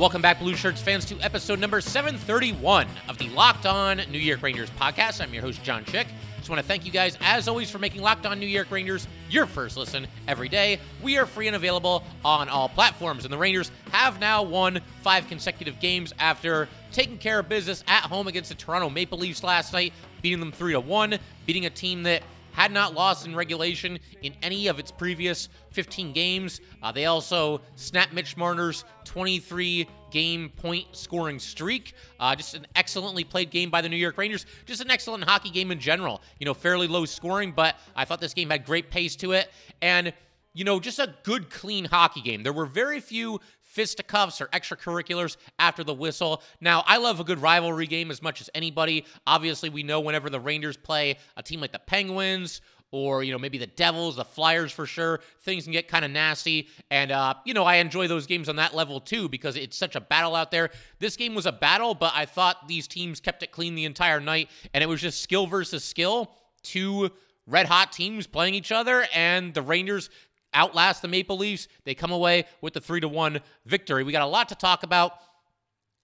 Welcome back, Blue Shirts fans, to episode number 731 of the Locked On New York Rangers podcast. I'm your host, John Chick. Just want to thank you guys, as always, for making Locked On New York Rangers your first listen every day. We are free and available on all platforms, and the Rangers have now won five consecutive games after taking care of business at home against the Toronto Maple Leafs last night, beating them 3 to 1, beating a team that had not lost in regulation in any of its previous 15 games. Uh, they also snapped Mitch Marner's 23 game point scoring streak. Uh, just an excellently played game by the New York Rangers. Just an excellent hockey game in general. You know, fairly low scoring, but I thought this game had great pace to it. And you know, just a good, clean hockey game. There were very few fisticuffs or extracurriculars after the whistle. Now, I love a good rivalry game as much as anybody. Obviously, we know whenever the Rangers play a team like the Penguins or you know maybe the Devils, the Flyers for sure. Things can get kind of nasty, and uh, you know I enjoy those games on that level too because it's such a battle out there. This game was a battle, but I thought these teams kept it clean the entire night, and it was just skill versus skill. Two red hot teams playing each other, and the Rangers outlast the Maple Leafs. They come away with the 3 to 1 victory. We got a lot to talk about.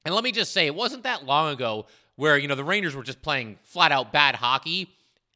And let me just say, it wasn't that long ago where, you know, the Rangers were just playing flat out bad hockey.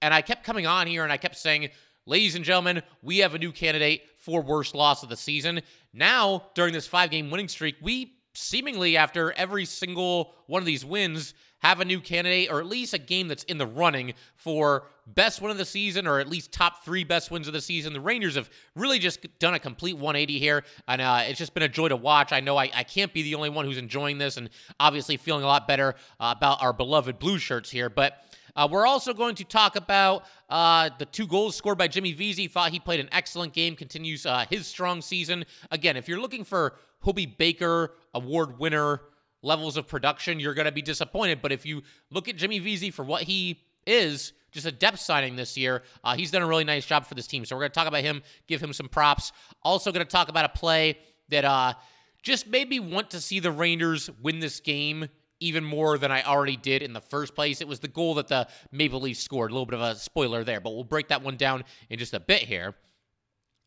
And I kept coming on here and I kept saying, ladies and gentlemen, we have a new candidate for worst loss of the season. Now, during this five game winning streak, we seemingly, after every single one of these wins, have a new candidate or at least a game that's in the running for best win of the season or at least top three best wins of the season. The Rangers have really just done a complete 180 here, and uh, it's just been a joy to watch. I know I, I, can't be the only one who's enjoying this and obviously feeling a lot better uh, about our beloved blue shirts here, but. Uh, we're also going to talk about uh, the two goals scored by Jimmy Vesey. Thought he played an excellent game, continues uh, his strong season. Again, if you're looking for Hobey Baker Award winner levels of production, you're going to be disappointed. But if you look at Jimmy Vesey for what he is, just a depth signing this year, uh, he's done a really nice job for this team. So we're going to talk about him, give him some props. Also, going to talk about a play that uh, just made me want to see the Rangers win this game even more than I already did in the first place. It was the goal that the Maple Leafs scored. A little bit of a spoiler there, but we'll break that one down in just a bit here.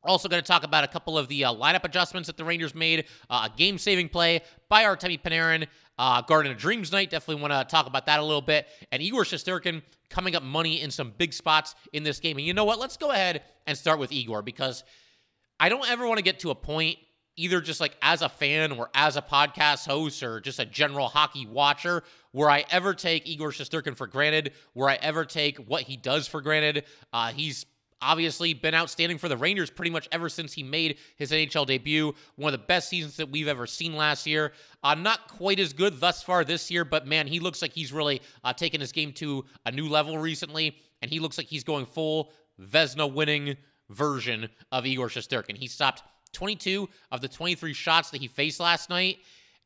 Also, going to talk about a couple of the uh, lineup adjustments that the Rangers made. Uh, a game saving play by Artemi Panarin. Uh, Garden of Dreams night. Definitely want to talk about that a little bit. And Igor Shesterkin coming up money in some big spots in this game. And you know what? Let's go ahead and start with Igor because I don't ever want to get to a point, either just like as a fan or as a podcast host or just a general hockey watcher, where I ever take Igor Shesterkin for granted, where I ever take what he does for granted. Uh, he's obviously been outstanding for the Rangers pretty much ever since he made his NHL debut. One of the best seasons that we've ever seen last year. Uh, not quite as good thus far this year, but man, he looks like he's really uh, taken his game to a new level recently, and he looks like he's going full Vezina winning version of Igor Shesterkin. He stopped 22 of the 23 shots that he faced last night.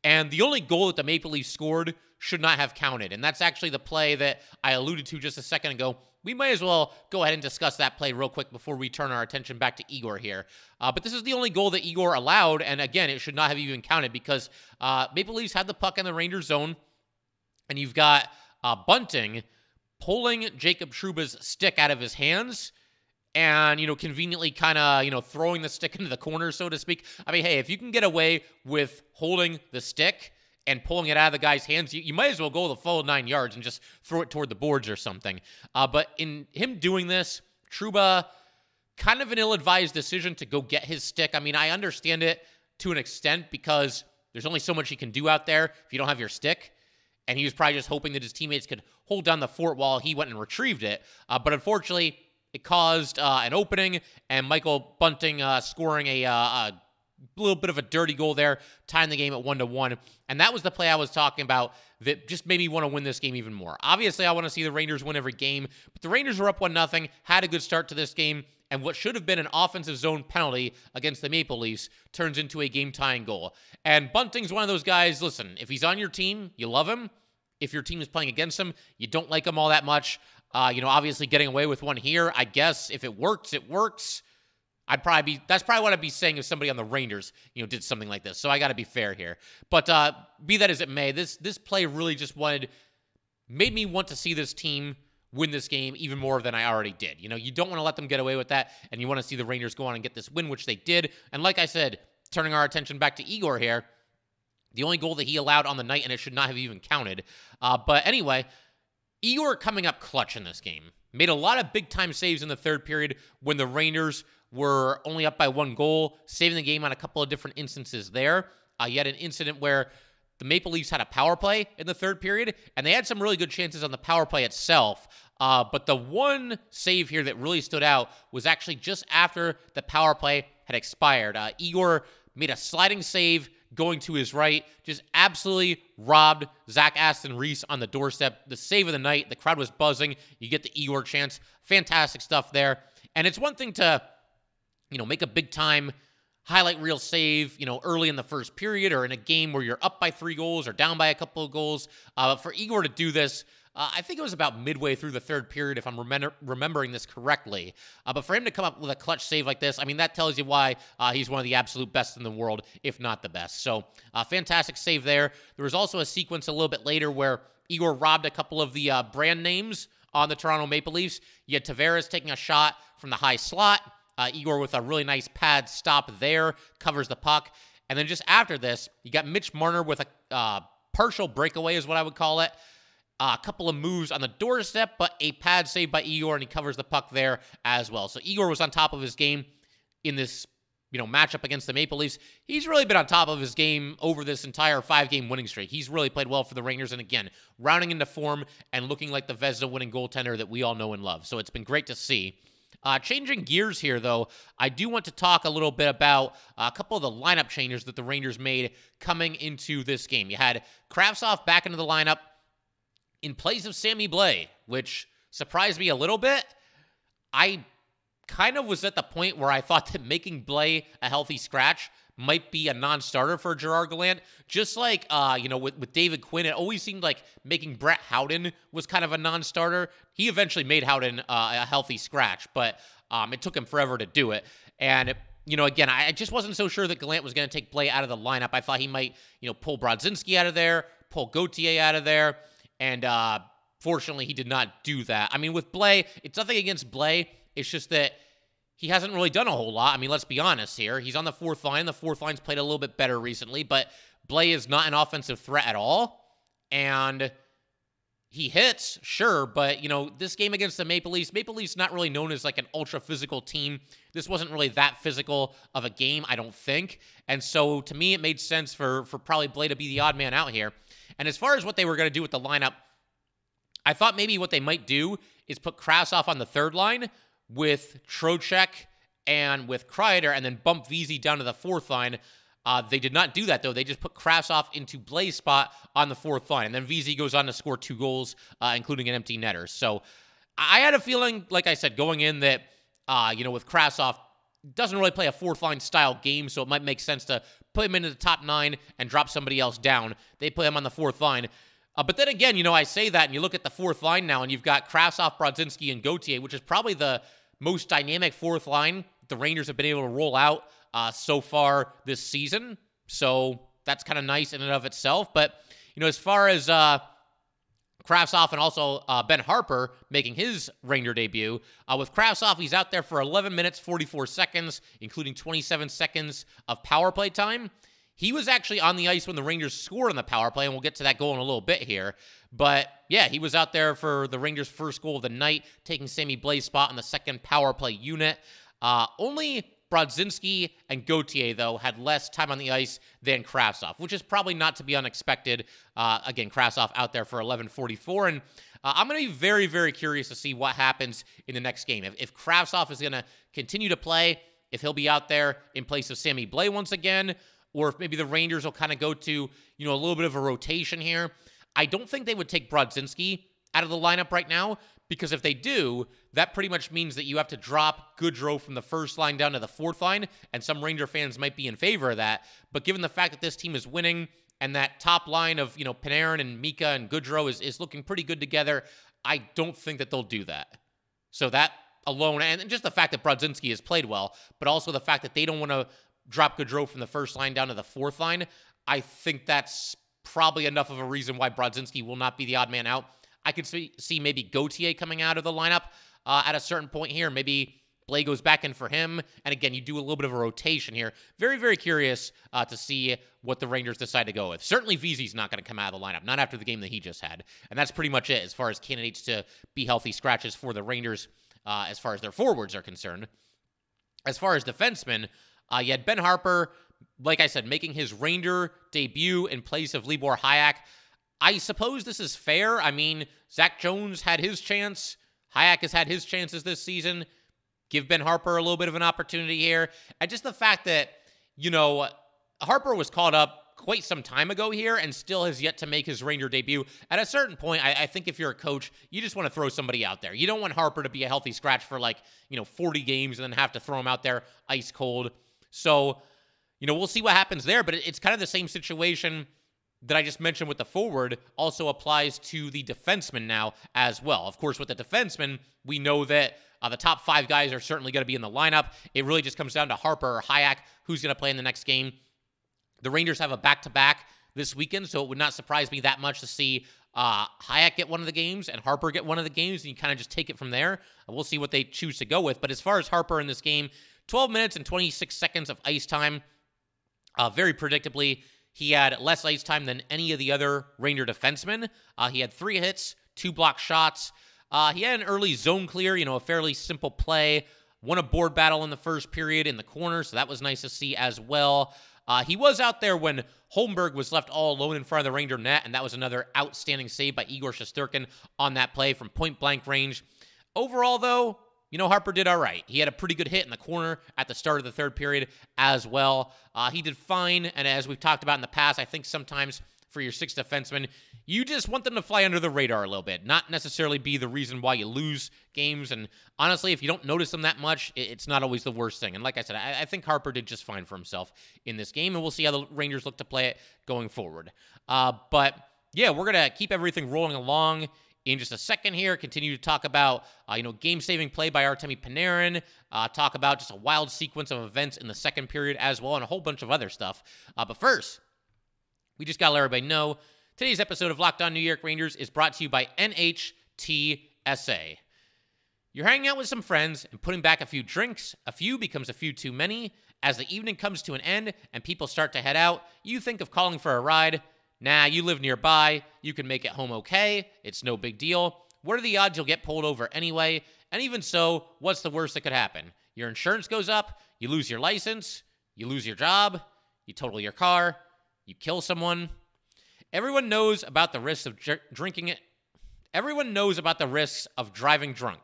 And the only goal that the Maple Leafs scored should not have counted. And that's actually the play that I alluded to just a second ago we might as well go ahead and discuss that play real quick before we turn our attention back to Igor here. Uh, but this is the only goal that Igor allowed, and again, it should not have even counted because uh, Maple Leafs had the puck in the Rangers zone, and you've got uh, Bunting pulling Jacob Trouba's stick out of his hands and you know conveniently kind of you know throwing the stick into the corner so to speak i mean hey if you can get away with holding the stick and pulling it out of the guy's hands, you, you, might as well go the full nine yards and just throw it toward the boards or something. Uh, but in him doing this, Trouba, kind of an ill advised decision to go get his stick. I mean, I understand it to an extent because there's only so much you can do out there if you don't have your stick. And he was probably just hoping that his teammates could hold down the fort while he went and retrieved it. Uh, but unfortunately, it caused uh, an opening, and Michael Bunting uh, scoring a, uh, a little bit of a dirty goal there, tying the game at one to one. And that was the play I was talking about that just made me want to win this game even more. Obviously, I want to see the Rangers win every game, but the Rangers were up one nothing, had a good start to this game, and what should have been an offensive zone penalty against the Maple Leafs turns into a game tying goal. And Bunting's one of those guys. Listen, if he's on your team, you love him. if your team is playing against him, you don't like them all that much. Uh, you know, obviously getting away with one here, I guess if it works, it works. I'd probably be that's probably what I'd be saying if somebody on the Rangers, you know, did something like this. So I got to be fair here. But uh, be that as it may, this this play really just wanted made me want to see this team win this game even more than I already did. You know, you don't want to let them get away with that, and you want to see the Rangers go on and get this win, which they did. And like I said, turning our attention back to Igor here, the only goal that he allowed on the night, and it should not have even counted. Uh, but anyway, Igor coming up clutch in this game. Made a lot of big time saves in the third period when the Rangers were only up by one goal, saving the game on a couple of different instances there. Uh, an incident where the Maple Leafs had a power play in the third period, and they had some really good chances on the power play itself. Uh, but the one save here that really stood out was actually just after the power play had expired. Uh, Igor made a sliding save going to his right, just absolutely robbed Zach Aston Reese on the doorstep. The save of the night. The crowd was buzzing. You get the Igor chance. Fantastic stuff there. And it's one thing to, you know, make a big time highlight reel save, you know, early in the first period or in a game where you're up by three goals or down by a couple of goals. Uh, for Igor to do this, uh, I think it was about midway through the third period, if I'm remember- remembering this correctly. Uh, but for him to come up with a clutch save like this, I mean, that tells you why uh, he's one of the absolute best in the world, if not the best. So, uh, fantastic save there. There was also a sequence a little bit later where Igor robbed a couple of the uh, brand names on the Toronto Maple Leafs. You had Tavares taking a shot from the high slot. Uh, Igor with a really nice pad stop there, covers the puck. And then just after this, you got Mitch Marner with a uh, partial breakaway, is what I would call it. Uh, a couple of moves on the doorstep, but a pad save by Igor, and he covers the puck there as well. So Igor was on top of his game in this, you know, matchup against the Maple Leafs. He's really been on top of his game over this entire five-game winning streak. He's really played well for the Rangers, and again, rounding into form and looking like the Vezina winning goaltender that we all know and love. So it's been great to see. Uh, changing gears here, though, I do want to talk a little bit about a couple of the lineup changes that the Rangers made coming into this game. You had Kravtsov back into the lineup in place of Sammy Blais, which surprised me a little bit. I kind of was at the point where I thought that making Blay a healthy scratch might be a non-starter for Gerard Gallant. Just like uh, you know, with, with David Quinn, it always seemed like making Brett Howden was kind of a non-starter. He eventually made Howden uh, a healthy scratch, but um, it took him forever to do it. And you know, again, I just wasn't so sure that Gallant was going to take Blais out of the lineup. I thought he might, you know, pull Brodzinski out of there, pull Gauthier out of there, and uh, fortunately, he did not do that. I mean, with Blais, it's nothing against Blais. It's just that he hasn't really done a whole lot. I mean, let's be honest here. He's on the fourth line. The fourth line's played a little bit better recently, but Blais is not an offensive threat at all. And he hits, sure, but you know, this game against the Maple Leafs, Maple Leafs not really known as like an ultra physical team. This wasn't really that physical of a game, I don't think. And so to me, it made sense for for probably Blais to be the odd man out here. And as far as what they were going to do with the lineup, I thought maybe what they might do is put Kravtsov on the third line, with Trocheck and with Kreider, and then bump Vesey down to the fourth line. Uh, they did not do that though. They just put Kravtsov into Blais spot on the fourth line, and then Vesey goes on to score two goals, uh, including an empty netter. So I had a feeling, like I said, going in that uh, you know with Kravtsov doesn't really play a fourth line style game, so it might make sense to put him into the top nine and drop somebody else down. They put him on the fourth line. Uh, but then again, you know, I say that, and you look at the fourth line now, and you've got Kravtsov, Brodzinski, and Gauthier, which is probably the most dynamic fourth line the Rangers have been able to roll out uh, so far this season. So that's kind of nice in and of itself. But, you know, as far as uh, and also uh, Ben Harpur making his Ranger debut, uh, with Kravtsov, he's out there for 11 minutes, 44 seconds, including 27 seconds of power play time. He was actually on the ice when the Rangers scored on the power play, and we'll get to that goal in a little bit here. But yeah, he was out there for the Rangers' first goal of the night, taking Sammy Blais' spot on the second power play unit. Uh, only Brodzinski and Gauthier, though, had less time on the ice than Kravtsov, which is probably not to be unexpected. Uh, again, Kravtsov out there for 11:44, and uh, I'm going to be very, very curious to see what happens in the next game. If, if Kravtsov is going to continue to play, if he'll be out there in place of Sammy Blais once again, or if maybe the Rangers will kind of go to, you know, a little bit of a rotation here. I don't think they would take Brodzinski out of the lineup right now because if they do, that pretty much means that you have to drop Goodrow from the first line down to the fourth line, and some Ranger fans might be in favor of that. But given the fact that this team is winning and that top line of, you know, Panarin and Mika and Goodrow is, is looking pretty good together, I don't think that they'll do that. So that alone, and just the fact that Brodzinski has played well, but also the fact that they don't want to drop Goodrow from the first line down to the fourth line, I think that's probably enough of a reason why Brodzinski will not be the odd man out. I could see, see maybe Gauthier coming out of the lineup uh, at a certain point here. Maybe Blais goes back in for him. And again, you do a little bit of a rotation here. Very, very curious uh, to see what the Rangers decide to go with. Certainly, Vesey's not going to come out of the lineup, not after the game that he just had. And that's pretty much it as far as candidates to be healthy scratches for the Rangers uh, as far as their forwards are concerned. As far as defensemen, uh, you had Ben Harpur, like I said, making his Ranger debut in place of Libor Hajek. I suppose this is fair. I mean, Zach Jones had his chance. Hajek has had his chances this season. Give Ben Harpur a little bit of an opportunity here. And just the fact that, you know, Harpur was called up quite some time ago here and still has yet to make his Ranger debut. At a certain point, I, I, think if you're a coach, you just want to throw somebody out there. You don't want Harpur to be a healthy scratch for like, you know, 40 games and then have to throw him out there ice cold. So, you know, we'll see what happens there, but it's kind of the same situation that I just mentioned with the forward also applies to the defenseman now as well. Of course, with the defenseman, we know that uh, the top five guys are certainly going to be in the lineup. It really just comes down to Harpur or Hajek, who's going to play in the next game. The Rangers have a back to back this weekend, so it would not surprise me that much to see uh, Hajek get one of the games and Harpur get one of the games, and you kind of just take it from there. We'll see what they choose to go with. But as far as Harpur in this game, 12 minutes and 26 seconds of ice time. Uh, very predictably, he had less ice time than any of the other Ranger defensemen. Uh, he had three hits, two block shots. Uh, he had an early zone clear, you know, a fairly simple play. Won a board battle in the first period in the corner, so that was nice to see as well. Uh, he was out there when Holmberg was left all alone in front of the Ranger net, and that was another outstanding save by Igor Shesterkin on that play from point blank range. Overall, though, you know, Harpur did all right. He had a pretty good hit in the corner at the start of the third period as well. Uh, he did fine. And as we've talked about in the past, I think sometimes for your sixth defenseman, you just want them to fly under the radar a little bit, not necessarily be the reason why you lose games. And honestly, if you don't notice them that much, it's not always the worst thing. And like I said, I, I think Harpur did just fine for himself in this game, and we'll see how the Rangers look to play it going forward. Uh, but yeah, we're going to keep everything rolling along in just a second here. Continue to talk about, uh, you know, game-saving play by Artemi Panarin. Uh, talk about just a wild sequence of events in the second period as well, and a whole bunch of other stuff. Uh, but first, we just got to let everybody know today's episode of Locked On New York Rangers is brought to you by NHTSA. You're hanging out with some friends and putting back a few drinks. A few becomes a few too many. As the evening comes to an end and people start to head out, you think of calling for a ride. Nah, you live nearby. You can make it home okay. It's no big deal. What are the odds you'll get pulled over anyway? And even so, what's the worst that could happen? Your insurance goes up, you lose your license, you lose your job, you total your car, you kill someone. Everyone knows about the risks of dr- drinking it. Everyone knows about the risks of driving drunk.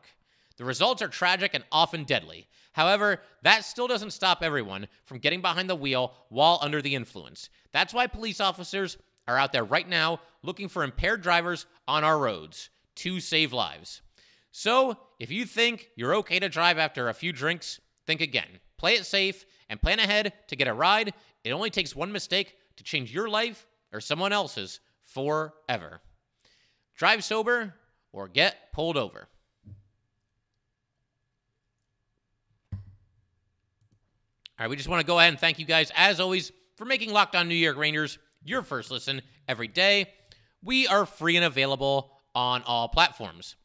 The results are tragic and often deadly. However, that still doesn't stop everyone from getting behind the wheel while under the influence. That's why police officers are out there right now looking for impaired drivers on our roads to save lives. So, if you think you're okay to drive after a few drinks, think again. Play it safe and plan ahead to get a ride. It only takes one mistake to change your life or someone else's forever. Drive sober or get pulled over. All right, we just want to go ahead and thank you guys, as always, for making Locked On New York Rangers your first listen every day. We are free and available on all platforms.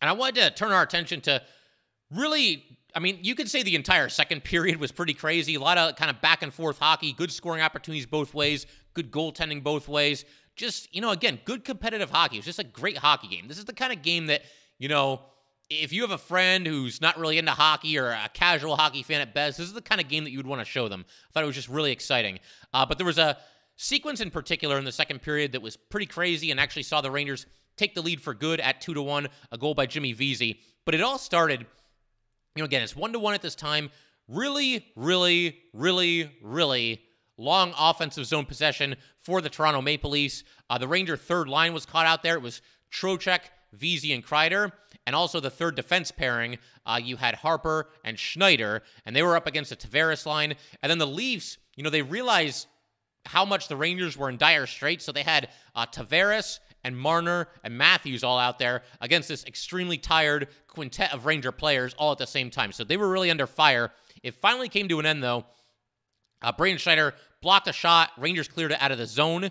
And I wanted to turn our attention to really, I mean, you could say the entire second period was pretty crazy. A lot of kind of back and forth hockey, good scoring opportunities both ways, good goaltending both ways. Just, you know, again, good competitive hockey. It was just a great hockey game. This is the kind of game that, you know, if you have a friend who's not really into hockey or a casual hockey fan at best, this is the kind of game that you would want to show them. I thought it was just really exciting. Uh, but there was a sequence in particular in the second period that was pretty crazy and actually saw the Rangers take the lead for good at two to one, a goal by Jimmy Vesey. But it all started, you know, again, it's one to one at this time. Really, really, really, really long offensive zone possession for the Toronto Maple Leafs. Uh, the Ranger third line was caught out there. It was Trocheck, Vesey, and Kreider. And also the third defense pairing, uh, you had Harpur and Schneider, and they were up against the Tavares line. And then the Leafs, you know, they realized how much the Rangers were in dire straits. So they had uh, Tavares and Marner and Matthews all out there against this extremely tired quintet of Ranger players all at the same time. So they were really under fire. It finally came to an end, though. Uh, Braden Schneider blocked a shot. Rangers cleared it out of the zone.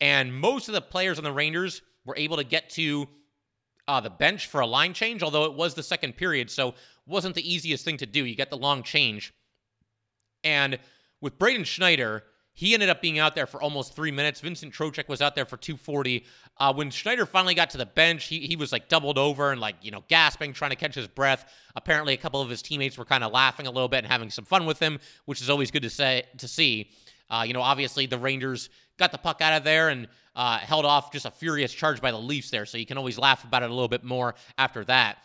And most of the players on the Rangers were able to get to uh, the bench for a line change, although it was the second period, so wasn't the easiest thing to do. You get the long change. And with Braden Schneider, he ended up being out there for almost three minutes. Vincent Trocheck was out there for 240. Uh, when Schneider finally got to the bench, he, he was like doubled over and like, you know, gasping, trying to catch his breath. Apparently, a couple of his teammates were kind of laughing a little bit and having some fun with him, which is always good to say to see. Uh, you know, obviously the Rangers got the puck out of there and uh, held off just a furious charge by the Leafs there, so you can always laugh about it a little bit more after that.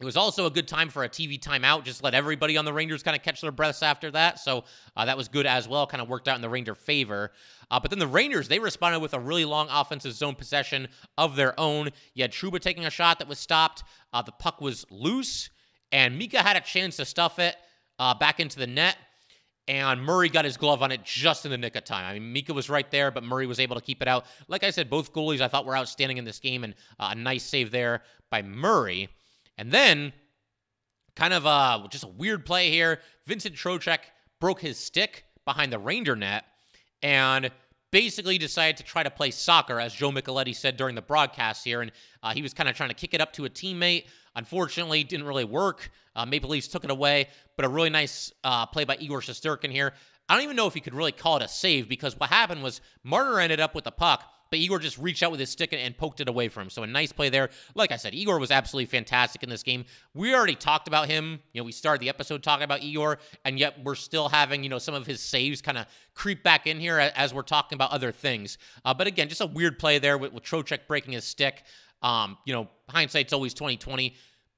It was also a good time for a TV timeout. Just let everybody on the Rangers kind of catch their breaths after that. So uh, that was good as well. Kind of worked out in the Ranger favor. Uh, but then the Rangers, they responded with a really long offensive zone possession of their own. You had Trouba taking a shot that was stopped. Uh, the puck was loose, and Mika had a chance to stuff it uh, back into the net. And Murray got his glove on it just in the nick of time. I mean, Mika was right there, but Murray was able to keep it out. Like I said, both goalies I thought were outstanding in this game, and uh, a nice save there by Murray. And then, kind of uh, just a weird play here. Vincent Trocheck broke his stick behind the Ranger net and basically decided to try to play soccer, as Joe Micheletti said during the broadcast here. And uh, he was kind of trying to kick it up to a teammate. Unfortunately, didn't really work. Uh, Maple Leafs took it away, but a really nice uh, play by Igor Shesterkin here. I don't even know if you could really call it a save because what happened was Marner ended up with the puck, but Igor just reached out with his stick and, and, poked it away from him. So a nice play there. Like I said, Igor was absolutely fantastic in this game. We already talked about him. You know, we started the episode talking about Igor, and yet we're still having, you know, some of his saves kind of creep back in here as we're talking about other things. Uh, but again, just a weird play there with, with breaking his stick. Um, you know, hindsight's always 2020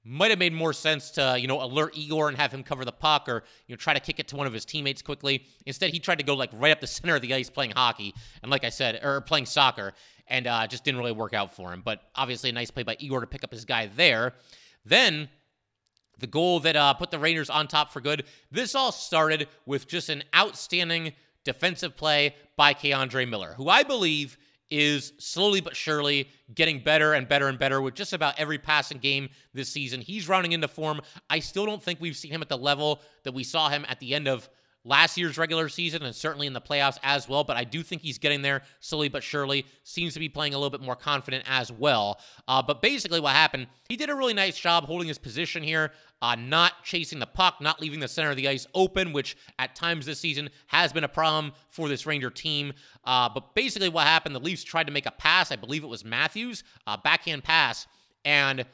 might have made more sense to you know alert Igor and have him cover the puck or you know try to kick it to one of his teammates quickly. Instead, he tried to go like right up the center of the ice playing hockey and like I said, or playing soccer, and uh, just didn't really work out for him. But obviously, a nice play by Igor to pick up his guy there. Then the goal that uh, put the Rangers on top for good. This all started with just an outstanding defensive play by K'Andre Miller, who I believe is slowly but surely getting better and better and better with just about every passing game this season. He's rounding into form. I still don't think we've seen him at the level that we saw him at the end of last year's regular season and certainly in the playoffs as well. But I do think he's getting there slowly but surely. Seems to be playing a little bit more confident as well. Uh, but basically, what happened, he did a really nice job holding his position here, uh, not chasing the puck, not leaving the center of the ice open, which at times this season has been a problem for this Ranger team. Uh, but basically, what happened, the Leafs tried to make a pass. I believe it was Matthews, a backhand pass. And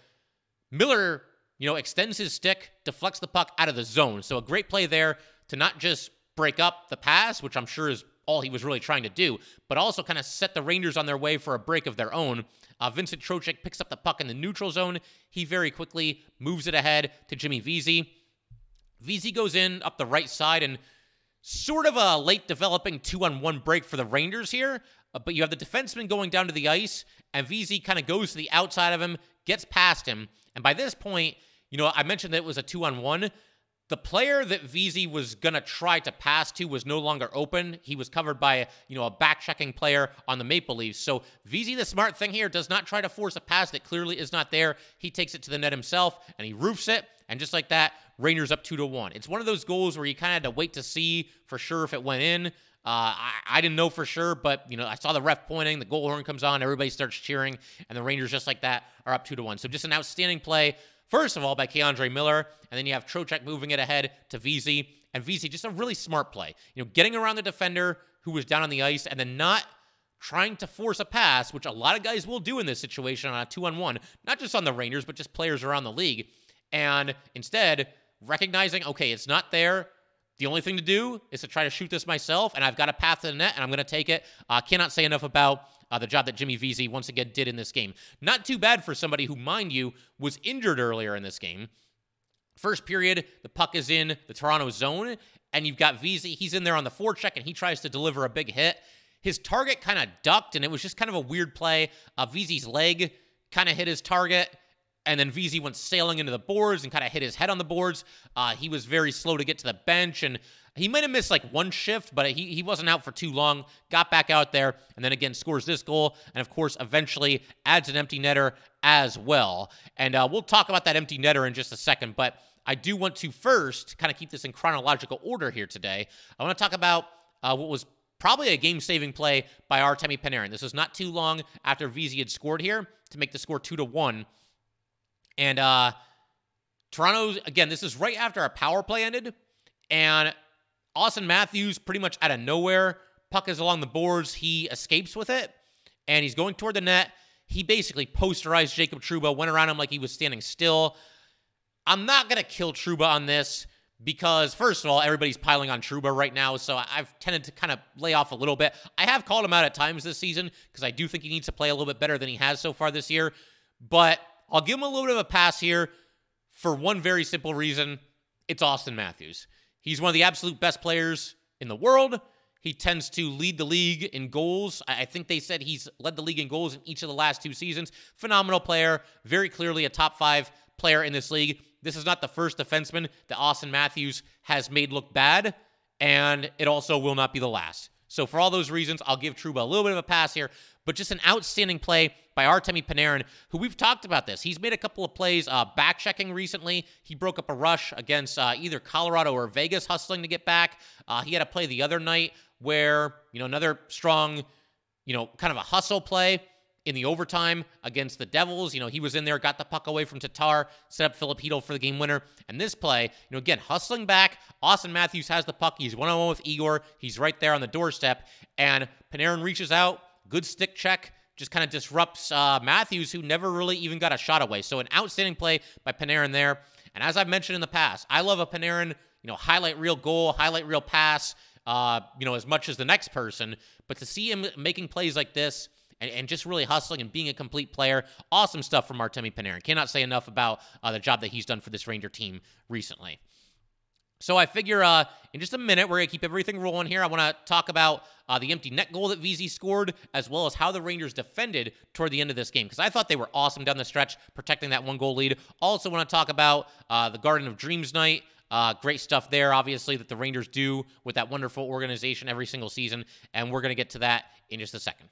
Miller you know, extends his stick, deflects the puck out of the zone. So a great play there to not just break up the pass, which I'm sure is all he was really trying to do, but also kind of set the Rangers on their way for a break of their own. Uh, Vincent Trocheck picks up the puck in the neutral zone. He very quickly moves it ahead to Jimmy Vesey. Vesey goes in up the right side and sort of a late developing two on one break for the Rangers here. Uh, but you have the defenseman going down to the ice, and Vesey kind of goes to the outside of him, gets past him. And by this point, you know, I mentioned that it was a two on one. The player that Vesey was going to try to pass to was no longer open. He was covered by, you know, a back-checking player on the Maple Leafs. So Vesey, the smart thing here, does not try to force a pass that clearly is not there. He takes it to the net himself and he roofs it. And just like that, Rangers up two to one. It's one of those goals where you kind of had to wait to see for sure if it went in. Uh, I, I, didn't know for sure, but you know, I saw the ref pointing, the goal horn comes on, everybody starts cheering, and the Rangers just like that are up two to one. So just an outstanding play First of all, by K'Andre Miller, and then you have Trocheck moving it ahead to Vesey. And Vesey, just a really smart play. You know, getting around the defender who was down on the ice and then not trying to force a pass, which a lot of guys will do in this situation on a two on one, not just on the Rangers, but just players around the league. And instead, recognizing, okay, it's not there. The only thing to do is to try to shoot this myself, and I've got a path to the net, and I'm going to take it. I uh, cannot say enough about uh, the job that Jimmy Vesey once again did in this game. Not too bad for somebody who, mind you, was injured earlier in this game. First period, the puck is in the Toronto zone, and you've got Vesey. He's in there on the forecheck, and he tries to deliver a big hit. His target kind of ducked, and it was just kind of a weird play. Uh, Vesey's leg kind of hit his target, and then Vesey went sailing into the boards and kind of hit his head on the boards. Uh, he was very slow to get to the bench, and he might have missed like one shift, but he, he wasn't out for too long. Got back out there, and then again scores this goal, and of course, eventually adds an empty netter as well. And uh, we'll talk about that empty netter in just a second, but I do want to first kind of keep this in chronological order here today. I want to talk about uh, what was probably a game saving play by Artemi Panarin. This was not too long after Vesey had scored here to make the score two to one. And uh, Toronto, again, this is right after our power play ended. And Austin Matthews, pretty much out of nowhere, puck is along the boards. He escapes with it, and he's going toward the net. He basically posterized Jacob Trouba, went around him like he was standing still. I'm not going to kill Trouba on this because, first of all, everybody's piling on Trouba right now. So I've tended to kind of lay off a little bit. I have called him out at times this season because I do think he needs to play a little bit better than he has so far this year. But I'll give him a little bit of a pass here for one very simple reason it's Austin Matthews. He's one of the absolute best players in the world. He tends to lead the league in goals. I think they said he's led the league in goals in each of the last two seasons. Phenomenal player, very clearly a top five player in this league. This is not the first defenseman that Austin Matthews has made look bad, and it also will not be the last. So, for all those reasons, I'll give Trouba a little bit of a pass here, but just an outstanding play by Artemi Panarin, who we've talked about this. He's made a couple of plays uh, back checking recently. He broke up a rush against uh, either Colorado or Vegas, hustling to get back. Uh, he had a play the other night where, you know, another strong, you know, kind of a hustle play in the overtime against the Devils. You know, he was in there, got the puck away from Tatar, set up Filipino for the game winner. And this play, you know, again, hustling back. Austin Matthews has the puck. He's one on one with Igor. He's right there on the doorstep. And Panarin reaches out, good stick check. Just kind of disrupts uh, Matthews, who never really even got a shot away. So, an outstanding play by Panarin there. And as I've mentioned in the past, I love a Panarin, you know, highlight real goal, highlight real pass, uh, you know, as much as the next person. But to see him making plays like this, and, and just really hustling and being a complete player. Awesome stuff from Artemi Panarin. Cannot say enough about uh, the job that he's done for this Ranger team recently. So I figure uh, in just a minute, we're going to keep everything rolling here. I want to talk about uh, the empty net goal that Vesey scored, as well as how the Rangers defended toward the end of this game, because I thought they were awesome down the stretch, protecting that one goal lead. Also want to talk about uh, the Garden of Dreams night. Uh, great stuff there, obviously, that the Rangers do with that wonderful organization every single season. And we're going to get to that in just a second.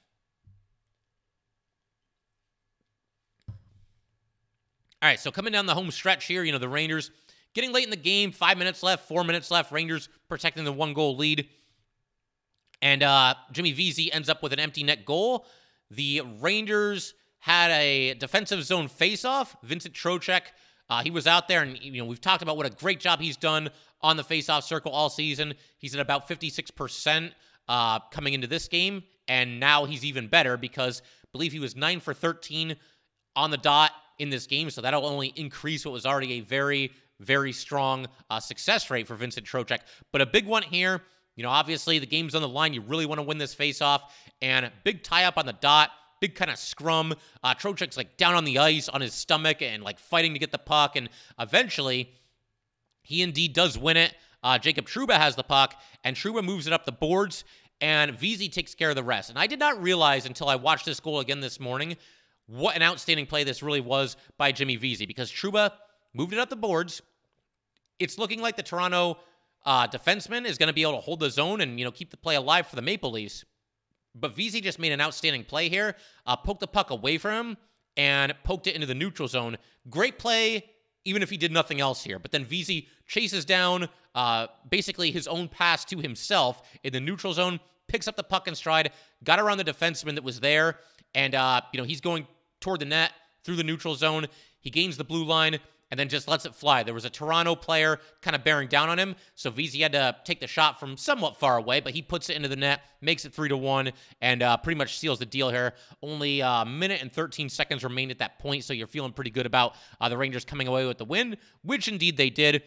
All right, so coming down the home stretch here, you know, the Rangers getting late in the game, five minutes left, four minutes left. Rangers protecting the one goal lead. And uh, Jimmy Vesey ends up with an empty net goal. The Rangers had a defensive zone faceoff. Vincent Trocheck, uh, he was out there, and you know we've talked about what a great job he's done on the faceoff circle all season. He's at about 56% uh, coming into this game, and now he's even better because I believe he was 9 for 13 on the dot in this game. So that'll only increase what was already a very, very strong uh, success rate for Vincent Trocheck. But a big one here, you know, obviously the game's on the line. You really want to win this faceoff. And big tie up on the dot, big kind of scrum. Uh, Trocheck's like down on the ice on his stomach and like fighting to get the puck. And eventually, he indeed does win it. Uh, Jacob Trouba has the puck, and Trouba moves it up the boards, and Vesey takes care of the rest. And I did not realize until I watched this goal again this morning what an outstanding play this really was by Jimmy Vesey because Trouba moved it up the boards. It's looking like the Toronto uh, defenseman is going to be able to hold the zone and you know keep the play alive for the Maple Leafs. But Vesey just made an outstanding play here, uh, poked the puck away from him and poked it into the neutral zone. Great play, even if he did nothing else here. But then Vesey chases down uh, basically his own pass to himself in the neutral zone, picks up the puck in stride, got around the defenseman that was there, and uh, you know he's going toward the net through the neutral zone. He gains the blue line and then just lets it fly. There was a Toronto player kind of bearing down on him, so Vesey had to take the shot from somewhat far away, but he puts it into the net, makes it three to one, and uh, pretty much seals the deal here. Only a uh, minute and 13 seconds remain at that point, so you're feeling pretty good about uh, the Rangers coming away with the win, which indeed they did.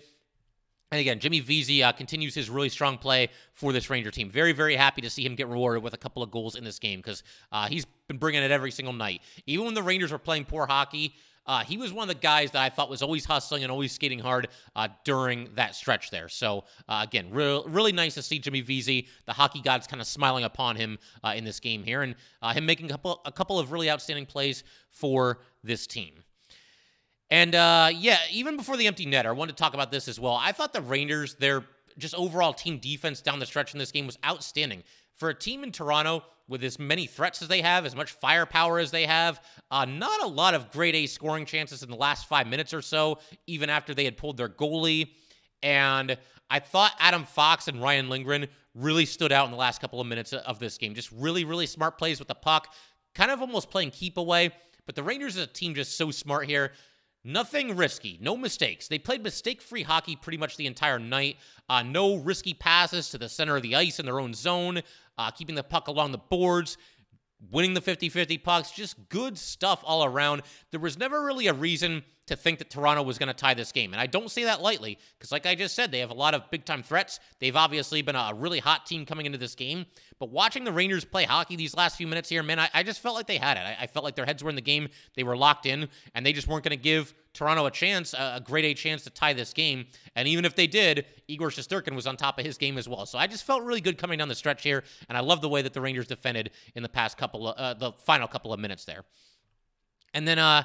And again, Jimmy Vesey uh, continues his really strong play for this Ranger team. Very, very happy to see him get rewarded with a couple of goals in this game because uh, he's been bringing it every single night. Even when the Rangers were playing poor hockey, uh, he was one of the guys that I thought was always hustling and always skating hard uh, during that stretch there. So uh, again, real, really nice to see Jimmy Vesey, the hockey gods, kind of smiling upon him uh, in this game here, and uh, him making a couple, a couple of really outstanding plays for this team. And uh, yeah, even before the empty net, I wanted to talk about this as well. I thought the Rangers, their just overall team defense down the stretch in this game was outstanding. For a team in Toronto with as many threats as they have, as much firepower as they have, uh, not a lot of grade A scoring chances in the last five minutes or so, even after they had pulled their goalie. And I thought Adam Fox and Ryan Lindgren really stood out in the last couple of minutes of this game. Just really, really smart plays with the puck, kind of almost playing keep away. But the Rangers as a team just so smart here. Nothing risky, no mistakes. They played mistake free hockey pretty much the entire night. Uh, no risky passes to the center of the ice in their own zone, uh, keeping the puck along the boards, winning the 50 50 pucks. Just good stuff all around. There was never really a reason to think that Toronto was going to tie this game. And I don't say that lightly because, like I just said, they have a lot of big time threats. They've obviously been a really hot team coming into this game. But watching the Rangers play hockey these last few minutes here, man, I, I just felt like they had it. I, I, felt like their heads were in the game. They were locked in, and they just weren't going to give Toronto a chance, a, a A chance to tie this game. And even if they did, Igor Shesterkin was on top of his game as well. So I just felt really good coming down the stretch here, and I love the way that the Rangers defended in the past couple of, uh, the final couple of minutes there. And then, uh,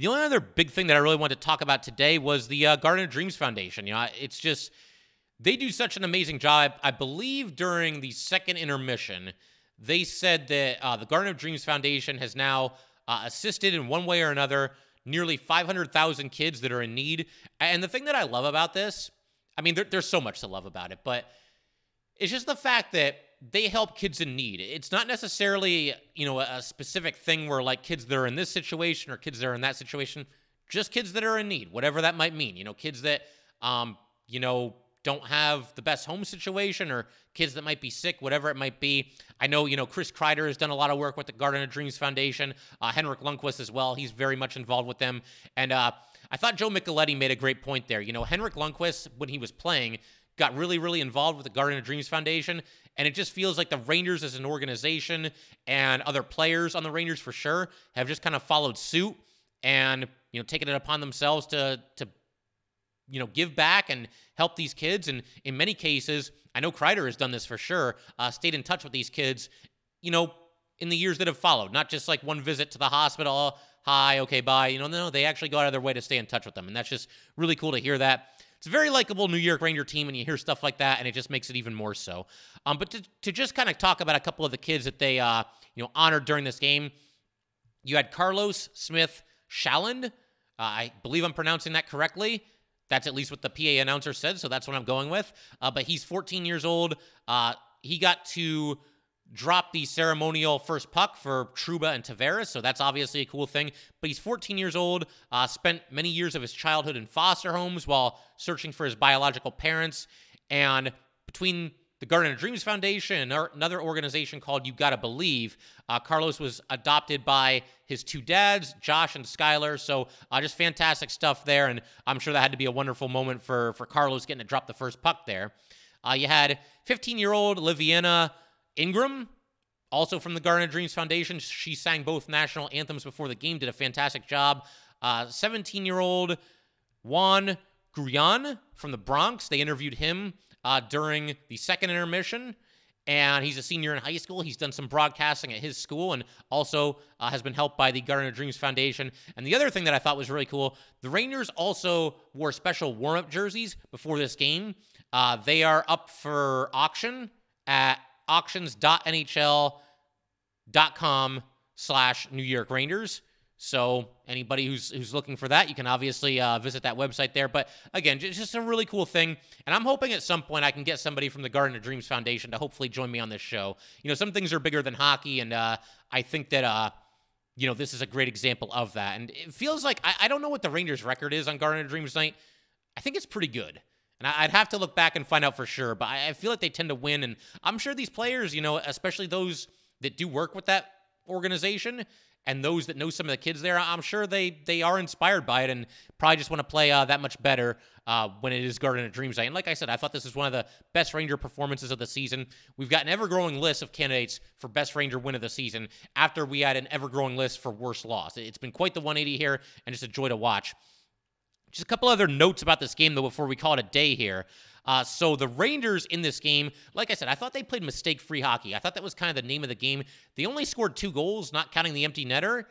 the only other big thing that I really wanted to talk about today was the uh, Garden of Dreams Foundation. You know, it's just they do such an amazing job. I believe during the second intermission, they said that uh, the Garden of Dreams Foundation has now uh, assisted in one way or another nearly 500,000 kids that are in need. And the thing that I love about this, I mean, there, there's so much to love about it, but it's just the fact that they help kids in need. It's not necessarily, you know, a specific thing where like kids that are in this situation or kids that are in that situation, just kids that are in need, whatever that might mean. You know, kids that, um, you know, don't have the best home situation or kids that might be sick, whatever it might be. I know, you know, Chris Kreider has done a lot of work with the Garden of Dreams Foundation, uh, Henrik Lundqvist as well. He's very much involved with them. And uh, I thought Joe Micheletti made a great point there. You know, Henrik Lundqvist, when he was playing, got really, really involved with the Garden of Dreams Foundation. And it just feels like the Rangers as an organization and other players on the Rangers for sure have just kind of followed suit and, you know, taken it upon themselves to, to, you know, give back and help these kids. And in many cases, I know Kreider has done this for sure, uh, stayed in touch with these kids, you know, in the years that have followed, not just like one visit to the hospital, hi, okay, bye. You know, no, they actually go out of their way to stay in touch with them. And that's just really cool to hear that. It's a very likable New York Ranger team, and you hear stuff like that, and it just makes it even more so. Um, but to, to just kind of talk about a couple of the kids that they uh, you know honored during this game, you had Carlos Smith Shalland. Uh, I believe I'm pronouncing that correctly. That's at least what the PA announcer said, so that's what I'm going with. Uh, but he's 14 years old. Uh, he got to dropped the ceremonial first puck for Trouba and Tavares, so that's obviously a cool thing. But he's 14 years old, uh, spent many years of his childhood in foster homes while searching for his biological parents. And between the Garden of Dreams Foundation and another organization called You Gotta Believe, uh, Carlos was adopted by his two dads, Josh and Skylar. So uh, just fantastic stuff there. And I'm sure that had to be a wonderful moment for, for Carlos getting to drop the first puck there. Uh, you had 15 year old Liviana Ingram, also from the Garden of Dreams Foundation, she sang both national anthems before the game, did a fantastic job. 17 uh, year old Juan Gruyan from the Bronx, they interviewed him uh, during the second intermission. And he's a senior in high school. He's done some broadcasting at his school and also uh, has been helped by the Garden of Dreams Foundation. And the other thing that I thought was really cool the Rangers also wore special warm up jerseys before this game. Uh, they are up for auction at auctions.nhl.com slash New York Rangers. So anybody who's who's looking for that, you can obviously uh, visit that website there. But again, just a really cool thing, and I'm hoping at some point I can get somebody from the Garden of Dreams Foundation to hopefully join me on this show. You know, some things are bigger than hockey, and uh, I think that uh, you know this is a great example of that. And it feels like I, I don't know what the Rangers' record is on Garden of Dreams night. I think it's pretty good. And I'd have to look back and find out for sure, but I feel like they tend to win. And I'm sure these players, you know, especially those that do work with that organization and those that know some of the kids there, I'm sure they they are inspired by it and probably just want to play uh, that much better uh, when it is Garden of Dreams Night. And like I said, I thought this was one of the best Ranger performances of the season. We've got an ever-growing list of candidates for best Ranger win of the season after we had an ever-growing list for worst loss. It's been quite the 180 here and just a joy to watch. Just a couple other notes about this game, though, before we call it a day here. Uh, so the Rangers in this game, like I said, I thought they played mistake-free hockey. I thought that was kind of the name of the game. They only scored two goals, not counting the empty netter.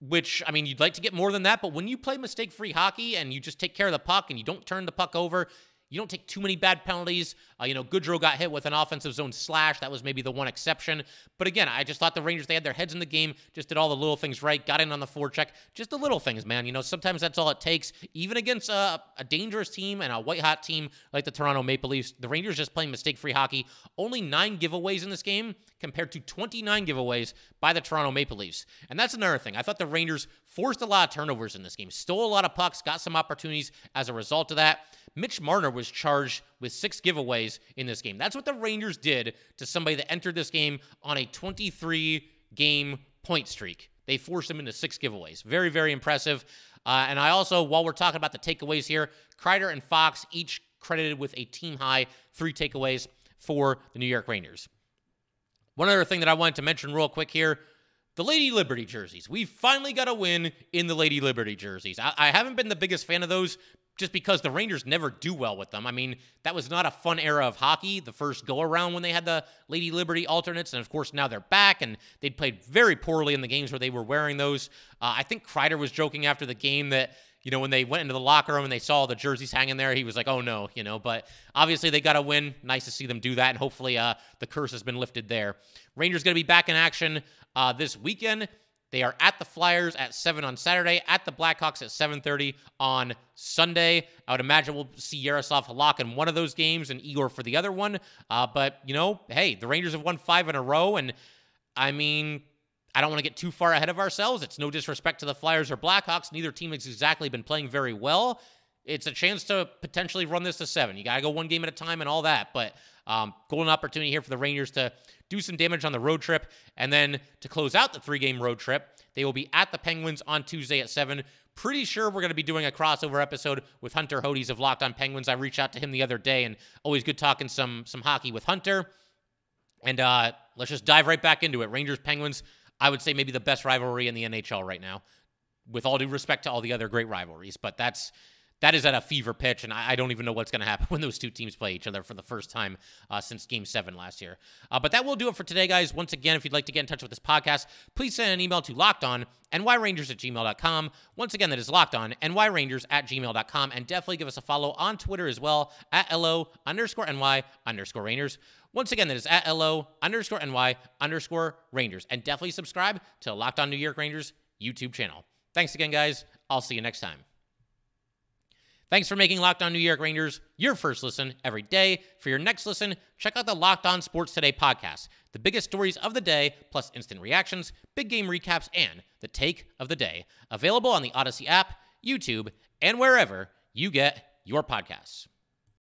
which I mean, you'd like to get more than that, but when you play mistake free hockey and you just take care of the puck and you don't turn the puck over, you don't take too many bad penalties. Uh, you know, Goodrow got hit with an offensive zone slash. That was maybe the one exception. But again, I just thought the Rangers, they had their heads in the game, just did all the little things right, got in on the forecheck. Just the little things, man. You know, sometimes that's all it takes. Even against a, a dangerous team and a white hot team like the Toronto Maple Leafs, the Rangers just playing mistake free hockey. Only nine giveaways in this game compared to 29 giveaways by the Toronto Maple Leafs. And that's another thing. I thought the Rangers forced a lot of turnovers in this game, stole a lot of pucks, got some opportunities as a result of that. Mitch Marner was charged with six giveaways in this game. That's what the Rangers did to somebody that entered this game on a 23 game point streak. They forced him into six giveaways. Very, very impressive. Uh, and I also, while we're talking about the takeaways here, Kreider and Fox each credited with a team high three takeaways for the New York Rangers. One other thing that I wanted to mention real quick here the Lady Liberty jerseys. We finally got a win in the Lady Liberty jerseys. I, I, haven't been the biggest fan of those just because the Rangers never do well with them. I mean, that was not a fun era of hockey, the first go around when they had the Lady Liberty alternates. And of course, now they're back and they played very poorly in the games where they were wearing those. Uh, I think Kreider was joking after the game that. You know, when they went into the locker room and they saw the jerseys hanging there, he was like, oh no, you know, but obviously they got a win. Nice to see them do that. And hopefully uh, the curse has been lifted there. Rangers going to be back in action uh, this weekend. They are at the Flyers at 7 on Saturday, at the Blackhawks at 7:30 on Sunday. I would imagine we'll see Jaroslav Halak in one of those games and Igor for the other one. Uh, but, you know, hey, the Rangers have won five in a row. And, I mean, I don't want to get too far ahead of ourselves. It's no disrespect to the Flyers or Blackhawks. Neither team has exactly been playing very well. It's a chance to potentially run this to seven. You got to go one game at a time and all that. But um, golden opportunity here for the Rangers to do some damage on the road trip. And then to close out the three game road trip, they will be at the Penguins on Tuesday at 7. Pretty sure we're going to be doing a crossover episode with Hunter Hodes of Locked on Penguins. I reached out to him the other day and always good talking some some hockey with Hunter. And uh, let's just dive right back into it. Rangers Penguins, I would say maybe the best rivalry in the NHL right now. With all due respect to all the other great rivalries, but that's that is at a fever pitch, and I, I don't even know what's going to happen when those two teams play each other for the first time uh, since Game 7 last year. Uh, but that will do it for today, guys. Once again, if you'd like to get in touch with this podcast, please send an email to lockedon nyrangers at gmail.com. Once again, that is locked on nyrangers at gmail.com. And definitely give us a follow on Twitter as well at LO underscore NY underscore Rangers. Once again, that is at LO underscore NY underscore Rangers. And definitely subscribe to Locked On New York Rangers YouTube channel. Thanks again, guys. I'll see you next time. Thanks for making Locked On New York Rangers your first listen every day. For your next listen, check out the Locked On Sports Today podcast. The biggest stories of the day, plus instant reactions, big game recaps, and the take of the day. Available on the Odyssey app, YouTube, and wherever you get your podcasts.